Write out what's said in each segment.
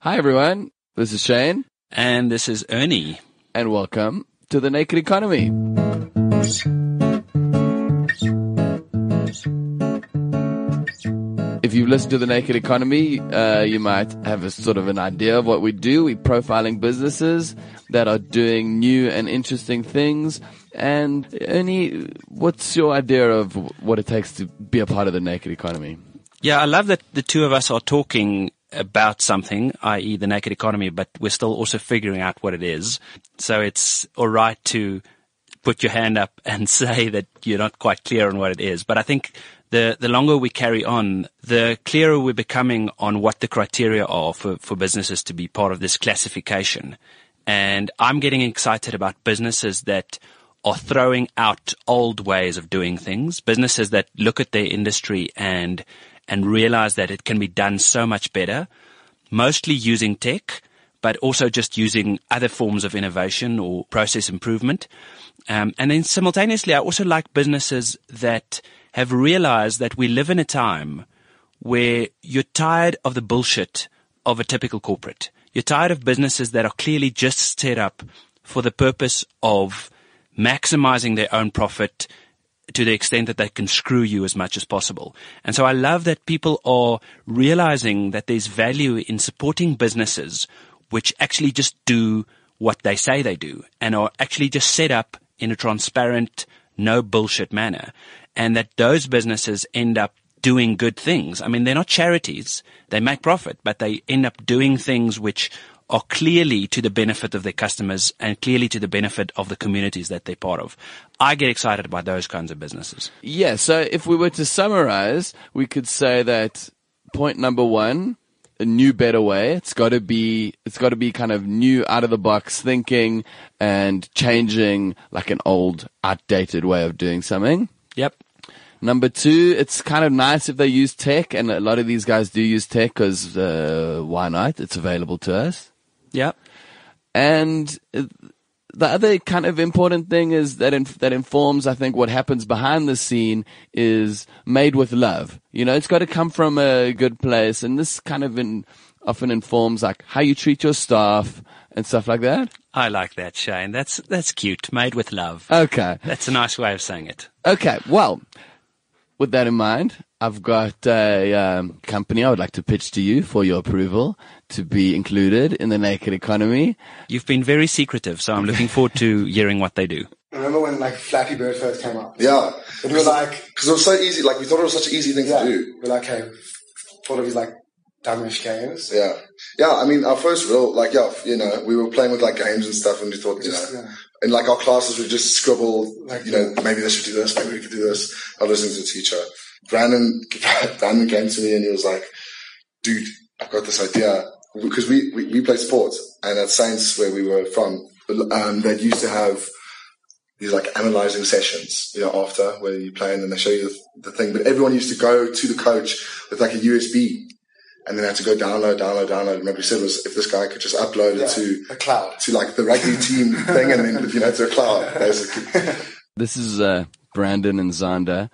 Hi, everyone. This is Shane, And this is Ernie. and welcome to the Naked Economy. If you've listened to the Naked Economy, uh, you might have a sort of an idea of what we do. We're profiling businesses that are doing new and interesting things. And Ernie, what's your idea of what it takes to be a part of the Naked Economy? Yeah, I love that the two of us are talking about something, i.e. the naked economy, but we're still also figuring out what it is. So it's alright to put your hand up and say that you're not quite clear on what it is. But I think the, the longer we carry on, the clearer we're becoming on what the criteria are for, for businesses to be part of this classification. And I'm getting excited about businesses that are throwing out old ways of doing things, businesses that look at their industry and and realize that it can be done so much better, mostly using tech, but also just using other forms of innovation or process improvement. Um, and then simultaneously, I also like businesses that have realized that we live in a time where you're tired of the bullshit of a typical corporate. You're tired of businesses that are clearly just set up for the purpose of maximizing their own profit to the extent that they can screw you as much as possible. And so I love that people are realizing that there's value in supporting businesses which actually just do what they say they do and are actually just set up in a transparent, no bullshit manner. And that those businesses end up doing good things. I mean, they're not charities. They make profit, but they end up doing things which are clearly to the benefit of their customers and clearly to the benefit of the communities that they're part of. I get excited about those kinds of businesses. Yeah, so if we were to summarize, we could say that point number one, a new, better way. It's got to be, it's got to be kind of new, out of the box thinking and changing like an old, outdated way of doing something. Yep. Number two, it's kind of nice if they use tech, and a lot of these guys do use tech because uh, why not? It's available to us. Yep. And the other kind of important thing is that inf- that informs, I think, what happens behind the scene is made with love. You know, it's got to come from a good place, and this kind of in, often informs like how you treat your staff and stuff like that. I like that, Shane. That's that's cute. Made with love. Okay, That's a nice way of saying it. okay. Well, with that in mind, I've got a um, company I would like to pitch to you for your approval to be included in the Naked Economy. You've been very secretive, so I'm looking forward to hearing what they do. Remember when like Flappy Bird first came out? Yeah. It was like, Because it was so easy. Like, we thought it was such an easy thing yeah, to do. we're like, hey, thought of these like dumbish games. Yeah. Yeah, I mean, our first real, like, yeah, you know, we were playing with, like, games and stuff, and we thought, you know, Just, yeah. and, like, our classes would just scribble, Like, you know, maybe they should do this, maybe we could do this. I was listening to the teacher. Brandon, Brandon came to me and he was like, dude, I've got this idea. Because we, we, we play sports, and at science where we were from, um, they used to have these like analyzing sessions, you know, after where you play and then they show you the, the thing. But everyone used to go to the coach with like a USB and then they had to go download, download, download. And what we said was if this guy could just upload Yeah, it to, a cloud. to like the rugby team thing and then, you know, to a cloud, basically. This is uh, Brandon and Zonda.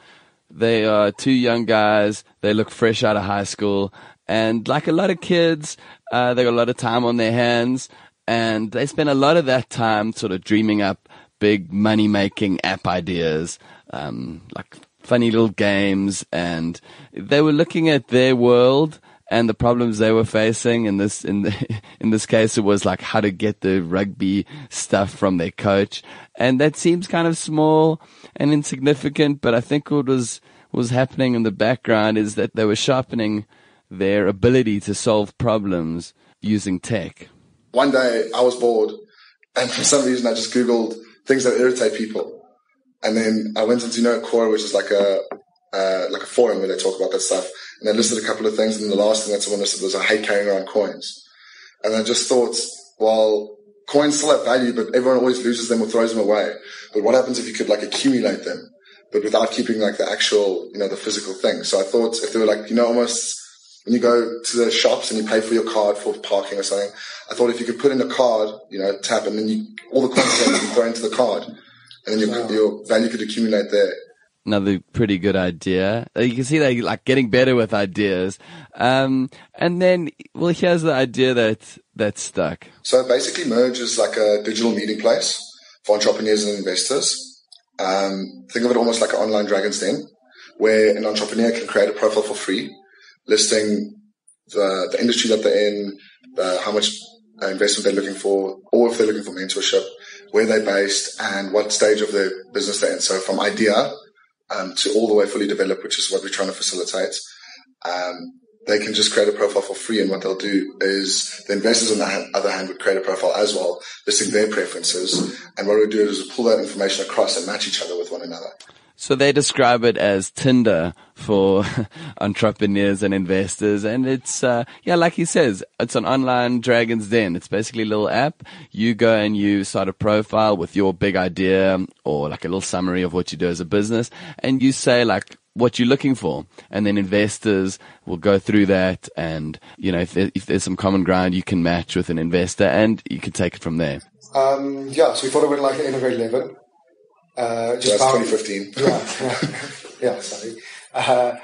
They are two young guys. They look fresh out of high school. And like a lot of kids, uh, they got a lot of time on their hands. And they spend a lot of that time sort of dreaming up big money making app ideas, um, like funny little games. And they were looking at their world and the problems they were facing in this in the, in this case it was like how to get the rugby stuff from their coach and that seems kind of small and insignificant but i think what was was happening in the background is that they were sharpening their ability to solve problems using tech One day I was bored and for some reason I just Googled things that irritate people. And then I went into, you know, Quora, which is like a, uh, like a forum where they talk about that stuff. And I listed a couple of things. And the last thing that someone listed was I hate carrying around coins. And I just thought, well, coins still have value, but everyone always loses them or throws them away. But what happens if you could like accumulate them, but without keeping like the actual, you know, the physical thing? So I thought if they were like, you know, almost when you go to the shops and you pay for your card for parking or something, I thought if you could put in a card, you know, tap, and then you, all the coins that you can throw into the card, and then your, your value could accumulate there. another pretty good idea. Uh, You can see they like getting better with ideas. Um, and then, well, here's the idea that that stuck. So basically, Merge is like a digital meeting place for entrepreneurs and investors. Um, think of it almost like an online Dragon's Den, where an entrepreneur can create a profile for free, listing the, the industry that they're in, uh, how much uh, investment they're looking for, or if they're looking for mentorship, where they're based, and what stage of the business they're in. So from idea um, to all the way fully developed, which is what we're trying to facilitate. Um, they can just create a profile for free, and what they'll do is the investors on the other hand would create a profile as well, listing their preferences. And what we do is we pull that information across and match each other with one another. So they describe it as Tinder for entrepreneurs and investors. And it's, uh, yeah, like he says, it's an online Dragon's Den. It's basically a little app. You go and you start a profile with your big idea or like a little summary of what you do as a business. And you say like, what you're looking for. And then investors will go through that. And, you know, if, there, if there's some common ground, you can match with an investor and you can take it from there. Um, yeah, so we thought it went like an grade 11. Uh, just That's bound- 2015. Yeah, yeah, yeah, sorry. Uh,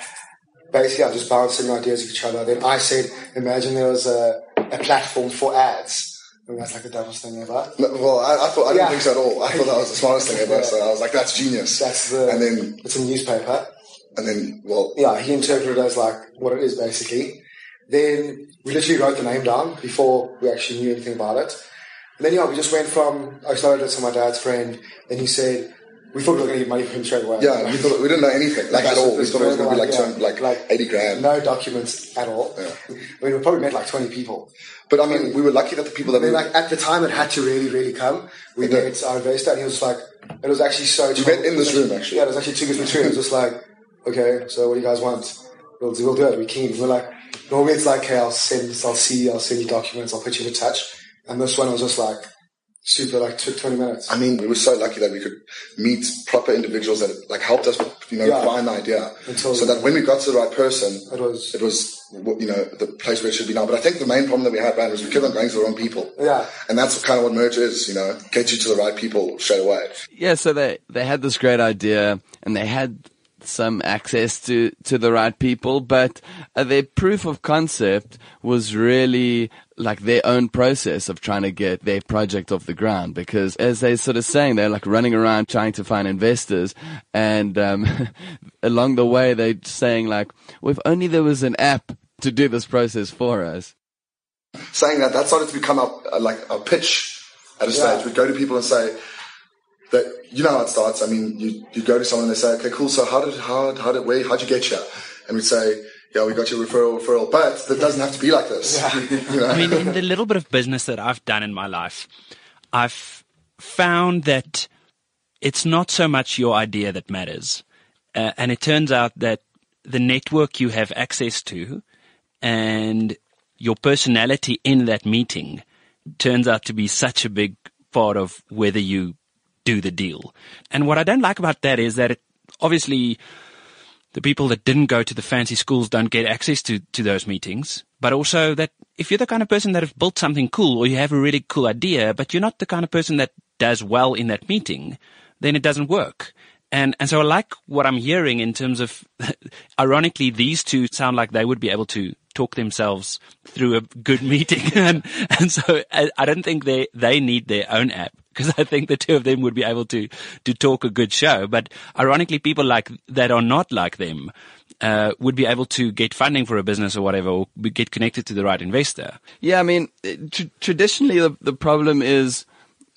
basically, I was just bouncing ideas of each other. Then I said, imagine there was a, a platform for ads. And that's like the dumbest thing ever. No, Well, I, I thought I didn't Yeah. think so at all. I thought that was the smartest thing ever. Yeah. So I was like, "That's genius." That's the, and then it's a newspaper. and then well, yeah, he interpreted it as like what it is basically. Then we literally wrote the name down before we actually knew anything about it. And then yeah, we just went from I started it to my dad's friend, and he said we thought we were going to get money from him straight away. yeah, we thought we didn't know anything like at all. We thought it was going to be like Yeah, some, like, eighty grand. no documents at all. I mean, we probably met like twenty people. But I mean, we were lucky that the people that I mean, we like at the time, it had to really, really come. We met our investor, and he was like, it was actually so. We met in this room, actually. Yeah, it was actually two good between. It was just like, okay, so what do you guys want? We'll do, we'll do it. We're keen. We're like, normally it's like, hey, I'll send, I'll see, I'll send you documents, I'll put you in touch. And this one was just like super, like took twenty minutes. I mean, we were so lucky that we could meet proper individuals that like helped us, you know, Yeah. find the idea, Until- so that when we got to the right person, It was- it was you know the place where it should be now. But I think the main problem that we had, man, was we kept on going to the wrong people. Yeah. and that's kind of what merge is, you know, get you to the right people straight away. Yeah, so they they had this great idea and they had some access to to the right people, but uh, their proof of concept was really like their own process of trying to get their project off the ground. Because as they're sort of saying, they're like running around trying to find investors, and um, along the way they're saying like, "Well, if only there was an app to do this process for us." saying that, that started to become our, uh, like a pitch at a Yeah. stage. We'd go to people and say that, you know how it starts. I mean, you, you go to someone and they say, okay, cool. So how did, how, how did, where, how'd you get here? And we'd say, yeah, we got your referral, referral, but that doesn't have to be like this. you know? I mean, in the little bit of business that I've done in my life, I've found that it's not so much your idea that matters. Uh, and it turns out that the network you have access to and your personality in that meeting turns out to be such a big part of whether you do the deal. And what I don't like about that is that it, obviously the people that didn't go to the fancy schools don't get access to, to those meetings, but also that if you're the kind of person that have built something cool or you have a really cool idea, but you're not the kind of person that does well in that meeting, then it doesn't work. And, and so I like what I'm hearing in terms of, ironically, these two sound like they would be able to talk themselves through a good meeting. and, and so I, I don't think they, they need their own app because I think the two of them would be able to, to talk a good show. But ironically, people like that are not like them, uh, would be able to get funding for a business or whatever, or get connected to the right investor. Yeah, I mean, tr- traditionally the the problem is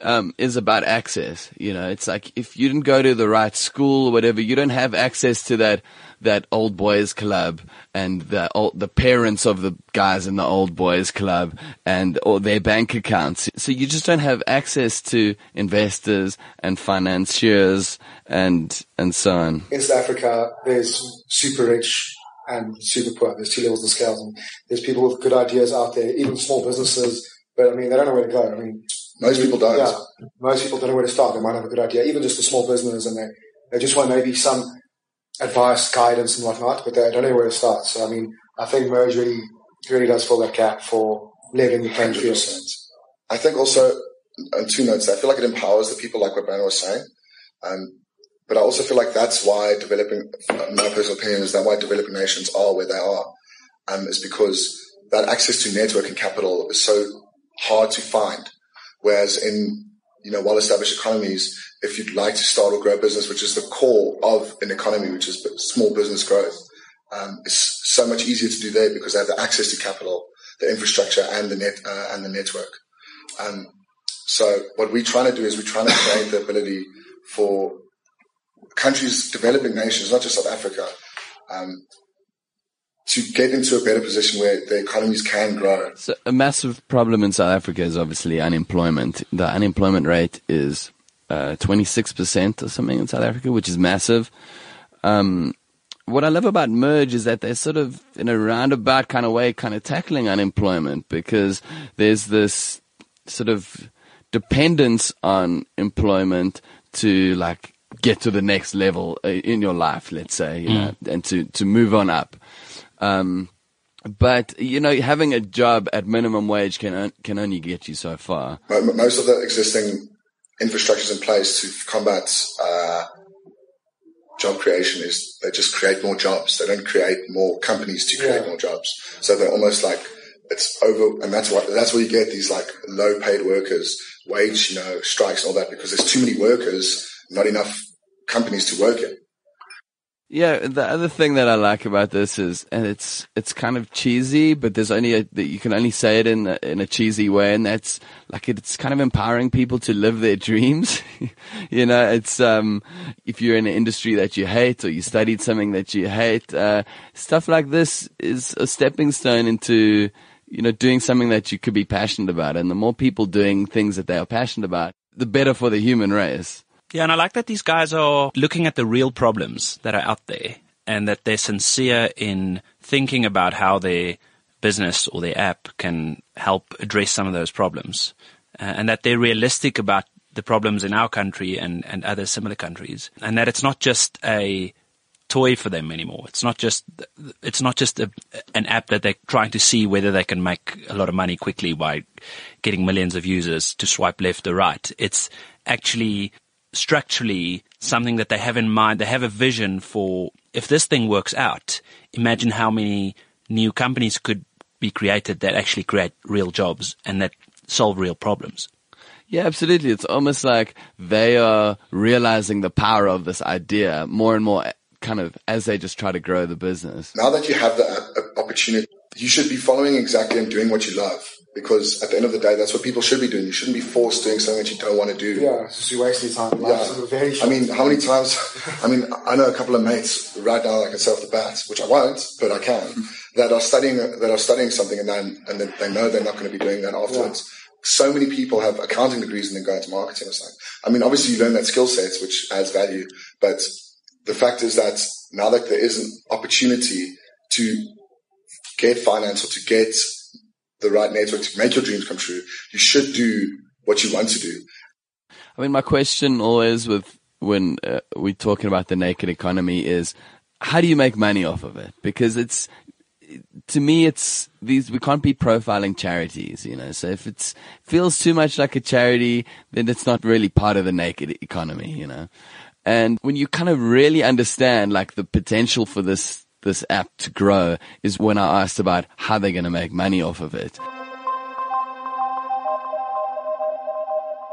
um, is about access. You know, it's like if you didn't go to the right school or whatever, you don't have access to that that old boys club and the old, the parents of the guys in the old boys club and or their bank accounts. So you just don't have access to investors and financiers and and so on. in South Africa, there's super rich and super poor. There's two levels of scales. And there's people with good ideas out there, even small businesses, but I mean, they don't know where to go. I mean, Most people don't. Yeah, most people don't know where to start. They might have a good idea, even just a small business, and they, they just want maybe some advice, guidance, and whatnot, but they don't know where to start. So, I mean, I think Merge really, really does fill that gap for leveling the playing field. 100%. I think also, on two notes, I feel like it empowers the people like what Brandon was saying. Um, But I also feel like that's why developing, my personal opinion is that why developing nations are where they are, um, is because that access to network and capital is so hard to find. Whereas in, you know, well-established economies, if you'd like to start or grow a business, which is the core of an economy, which is small business growth, um, it's so much easier to do there because they have the access to capital, the infrastructure, and the net uh, and the network. Um, so what we're trying to do is we're trying to create the ability for countries, developing nations, not just South Africa, um, to get into a better position where the economies can grow. So a massive problem in South Africa is obviously unemployment. The unemployment rate is uh, 26% or something in South Africa, which is massive. Um, what I love about Merge is that they're sort of in a roundabout kind of way, kind of tackling unemployment because there's this sort of dependence on employment to like get to the next level uh, in your life, let's say, you mm. know, and to, to move on up. Um, but you know, having a job at minimum wage can can only get you so far. Most of the existing infrastructures in place to combat uh, job creation is they just create more jobs. They don't create more companies to create yeah. more jobs. So they're almost like it's over, and that's why that's where you get these like low paid workers, wage you know strikes and all that because there's too many workers, not enough companies to work in. Yeah, the other thing that I like about this is, and it's it's kind of cheesy, but there's only that you can only say it in a, in a cheesy way, and that's like it's kind of empowering people to live their dreams. you know, it's um if you're in an industry that you hate or you studied something that you hate, uh, stuff like this is a stepping stone into you know doing something that you could be passionate about, and the more people doing things that they are passionate about, the better for the human race. Yeah, and I like that these guys are looking at the real problems that are out there and that they're sincere in thinking about how their business or their app can help address some of those problems. Uh, and that they're realistic about the problems in our country and, and other similar countries. And that it's not just a toy for them anymore. It's not just, it's not just a, an app that they're trying to see whether they can make a lot of money quickly by getting millions of users to swipe left or right. It's actually structurally something that they have in mind. They have a vision for if this thing works out, imagine how many new companies could be created that actually create real jobs and that solve real problems. Yeah, absolutely. It's almost like they are realizing the power of this idea more and more kind of as they just try to grow the business. Now that you have the uh, opportunity, you should be following exactly and doing what you love because at the end of the day, that's what people should be doing. You shouldn't be forced doing something that you don't want to do. Yeah, it's just you wasting time. Yeah. Very I mean, how many times? I mean, I know a couple of mates right now. I can say off the bat, which I won't, but I can. Mm-hmm. that are studying that are studying something, and then and then they know they're not going to be doing that afterwards. Yeah. So many people have accounting degrees and then go into marketing or something. I mean, obviously you learn that skill sets, which adds value, but the fact is that now that there is an opportunity to get finance or to get the right network to make your dreams come true, you should do what you want to do. I mean, my question always with when uh, we're talking about the naked economy is how do you make money off of it? Because it's, to me, it's these, we can't be profiling charities, you know. So if it feels too much like a charity, then it's not really part of the naked economy, you know. And when you kind of really understand like the potential for this this app to grow is when I asked about how they're going to make money off of it.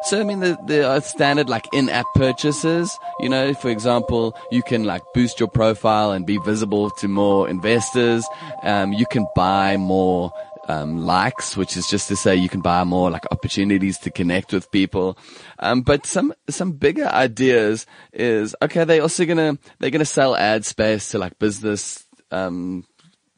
So, I mean, there, are standard like in-app purchases. You know, for example, you can like boost your profile and be visible to more investors. Um, you can buy more um, likes, which is just to say you can buy more like opportunities to connect with people. Um, but some some bigger ideas is okay. They're also gonna they're gonna sell ad space to like business um,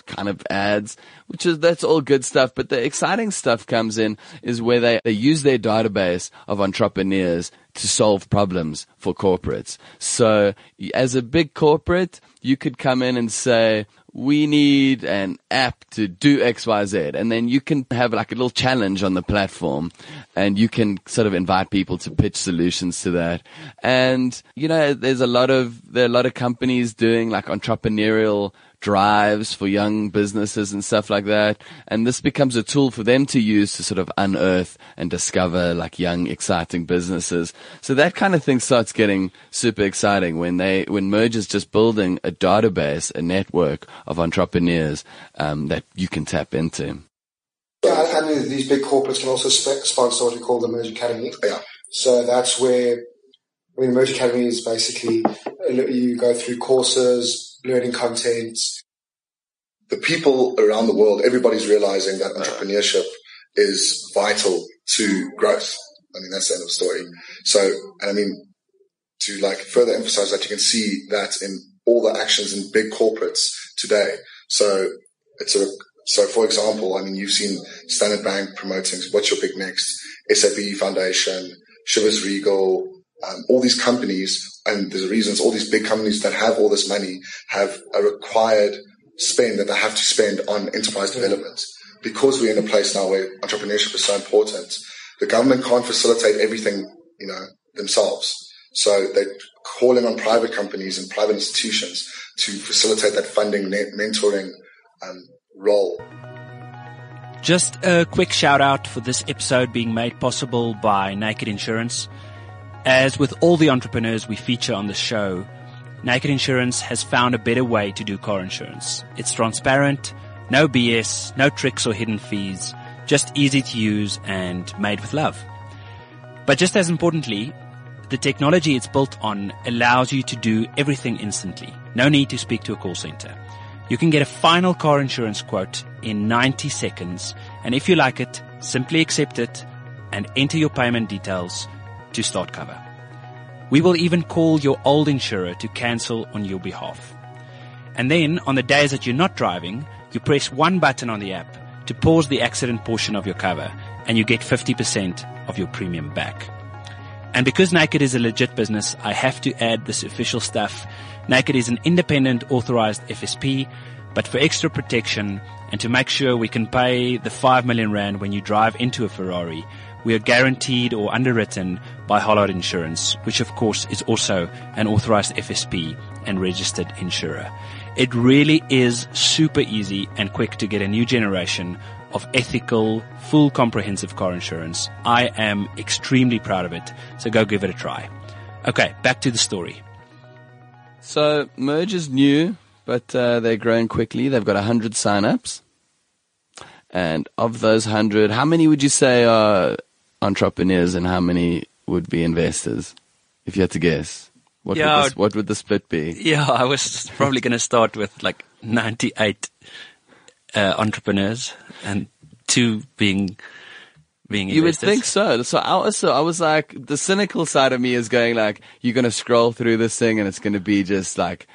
kind of ads, which is, that's all good stuff. But the exciting stuff comes in is where they, they use their database of entrepreneurs to solve problems for corporates. So as a big corporate, you could come in and say, we need an app to do XYZ. And then you can have like a little challenge on the platform and you can sort of invite people to pitch solutions to that. And, you know, there's a lot of, there are a lot of companies doing like entrepreneurial drives for young businesses and stuff like that. And this becomes a tool for them to use to sort of unearth and discover like young, exciting businesses. So that kind of thing starts getting super exciting when they, when Merge is just building a database, a network of entrepreneurs, um, that you can tap into. Yeah, and these big corporates can also sponsor what we call the Merge Academy. Yeah. So that's where I mean, Merge Academy is basically you go through courses, learning content. The people around the world, everybody's realizing that uh-huh. entrepreneurship is vital to growth. I mean, that's the end of the story. So, and I mean, to like further emphasize that, you can see that in all the actions in big corporates today. So it's a, so for example, I mean, you've seen Standard Bank promoting what's your big next, SAP Foundation, Chivas Regal, um, all these companies, and there's reasons all these big companies that have all this money have a required spend that they have to spend on enterprise development. Because we're in a place now where entrepreneurship is so important, the government can't facilitate everything, you know, themselves. So they're calling on private companies and private institutions to facilitate that funding, mentoring um, role. Just a quick shout out for this episode being made possible by Naked Insurance. As with all the entrepreneurs we feature on the show, Naked Insurance has found a better way to do car insurance. It's transparent, no BS, no tricks or hidden fees, just easy to use and made with love. But just as importantly, the technology it's built on allows you to do everything instantly. No need to speak to a call center. You can get a final car insurance quote in 90 seconds. And if you like it, simply accept it and enter your payment details to start cover. We will even call your old insurer to cancel on your behalf. And then on the days that you're not driving, you press one button on the app to pause the accident portion of your cover and you get 50% of your premium back. And because Naked is a legit business, I have to add this official stuff. Naked is an independent authorized FSP, but for extra protection and to make sure we can pay the 5 million rand when you drive into a Ferrari, we are guaranteed or underwritten by Hollard Insurance, which of course is also an authorized FSP and registered insurer. It really is super easy and quick to get a new generation of ethical, full comprehensive car insurance. I am extremely proud of it, so go give it a try. Okay, back to the story. So Merge is new, but uh, they're growing quickly. They've got 100 signups. And of those 100, how many would you say are entrepreneurs and how many would be investors? If you had to guess, what, Yeah, would, the, what would the split be? Yeah, I was probably going to start with like 98 uh, entrepreneurs and two being being You would think so. So I so I was like, the cynical side of me is going like, you're going to scroll through this thing and it's going to be just like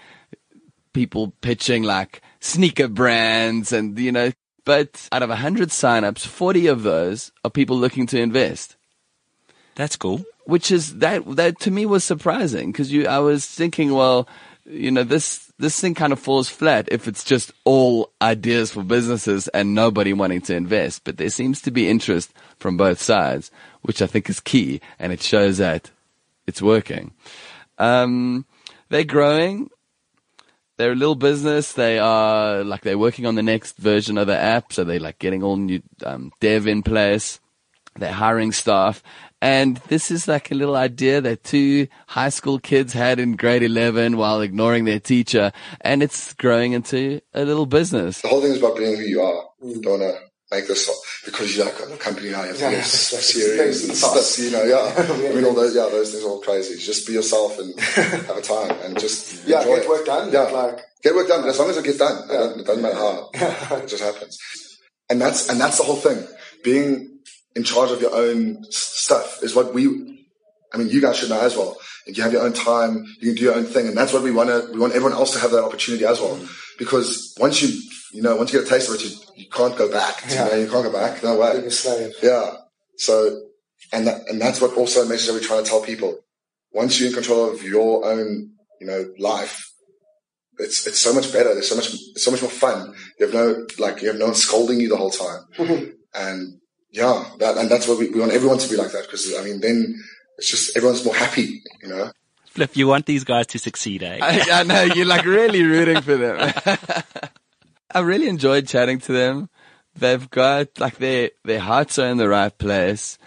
people pitching like sneaker brands and, you know, but out of 100 signups, 40 of those are people looking to invest. That's cool. which is that that to me was surprising because you I was thinking well you know this this thing kind of falls flat if it's just all ideas for businesses and nobody wanting to invest but there seems to be interest from both sides which I think is key and it shows that it's working um, they're growing they're a little business. They are like they're working on the next version of the app, so they're like getting all new um, dev in place. They're hiring staff, and this is like a little idea that two high school kids had in grade eleven while ignoring their teacher, and it's growing into a little business. The whole thing is about being who you are. You don't want to make this because you're like a company now. You have to Yeah, serious and stuff. You know, yeah. I mean, all those, yeah, those things are all crazy. Just be yourself and have a time and just Yeah, get it. work done. Yeah, Like, get work done. As long as it gets done, Yeah. it, doesn't, matter how. it just happens. And that's and that's the whole thing. Being in charge of your own stuff is what we. I mean, you guys should know as well. You have your own time. You can do your own thing, and that's what we want to. We want everyone else to have that opportunity as well. Mm-hmm. Because once you, you know, once you get a taste of it, you, you can't go back. Yeah. You know, you can't go back. No way. being a slave. Yeah. So, and that, and that's what also a message that we're trying to tell people. Once you're in control of your own, you know, life, it's, it's so much better. There's so much, it's so much more fun. You have no, like, you have no one scolding you the whole time. Mm-hmm. and yeah, that, and that's what we, we want everyone to be like that. Cause I mean, then it's just, everyone's more happy, you know? Flip, you want these guys to succeed, eh? I, I know you're like really rooting for them. I really enjoyed chatting to them. They've got like their their hearts are in the right place.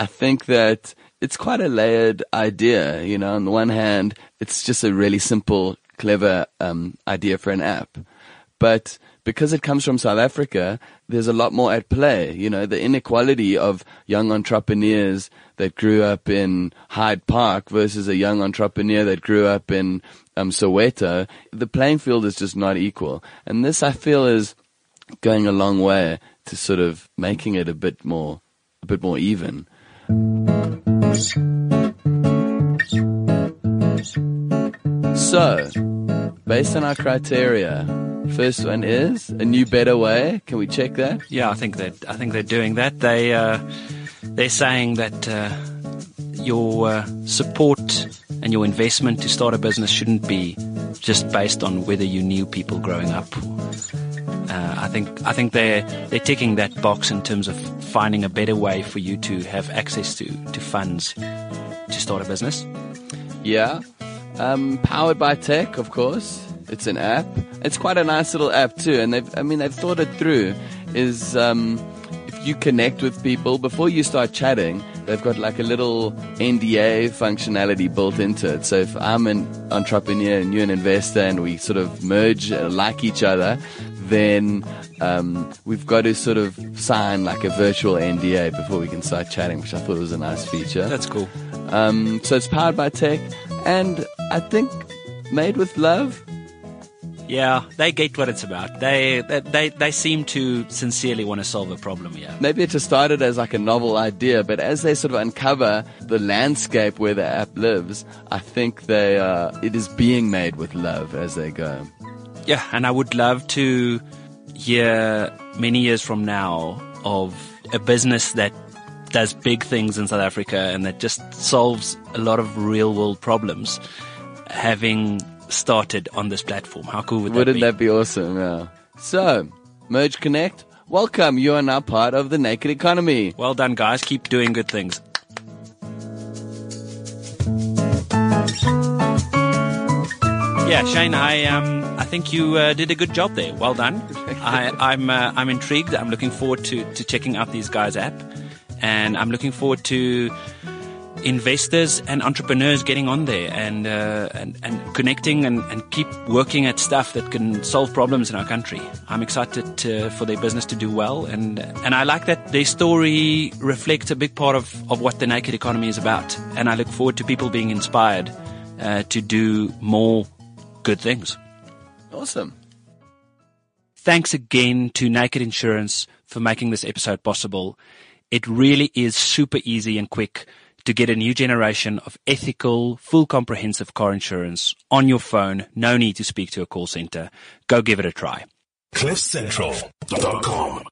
I think that it's quite a layered idea. You know, on the one hand, it's just a really simple, clever um, idea for an app, but because it comes from South Africa, there's a lot more at play. You know, the inequality of young entrepreneurs that grew up in Hyde Park versus a young entrepreneur that grew up in um, Soweto, the playing field is just not equal. And this, I feel, is going a long way to sort of making it a bit more, a bit more even. So, based on our criteria, first one is a new better way. Can we check that? Yeah, I think that I think they're doing that. They uh, they're saying that uh, your uh, support and your investment to start a business shouldn't be just based on whether you knew people growing up. Uh, I think I think they're they're ticking that box in terms of finding a better way for you to have access to to funds to start a business. Yeah. Um, powered by tech, of course. It's an app. It's quite a nice little app too, and they've I mean they've thought it through. Is um, if you connect with people before you start chatting, they've got like a little NDA functionality built into it. So if I'm an entrepreneur and you're an investor, and we sort of merge uh, like each other, then um, we've got to sort of sign like a virtual NDA before we can start chatting, which I thought was a nice feature. That's cool. Um, so it's powered by tech, and I think made with love. Yeah, they get what it's about. They they they, seem to sincerely want to solve a problem here. Maybe it just started as like a novel idea, but as they sort of uncover the landscape where the app lives, I think they uh, it is being made with love as they go. Yeah, and I would love to hear many years from now of a business that does big things in South Africa and that just solves a lot of real world problems having started on this platform. How cool would that Wouldn't be? that be awesome? Yeah. So, Merge Connect, welcome. You are now part of the Naked Economy. well done, guys. Keep doing good things. Yeah, Shane, I um, I think you uh, did a good job there. Well done. I, I'm uh, I'm intrigued. I'm looking forward to, to checking out these guys' app, and I'm looking forward to investors and entrepreneurs getting on there and uh, and, and connecting and, and keep working at stuff that can solve problems in our country. I'm excited to, for their business to do well, and and I like that their story reflects a big part of, of what the naked economy is about. And I look forward to people being inspired uh, to do more good things. Awesome. Thanks again to Naked Insurance for making this episode possible. It really is super easy and quick to get a new generation of ethical, full comprehensive car insurance on your phone. No need to speak to a call center. Go give it a try. CliffCentral.com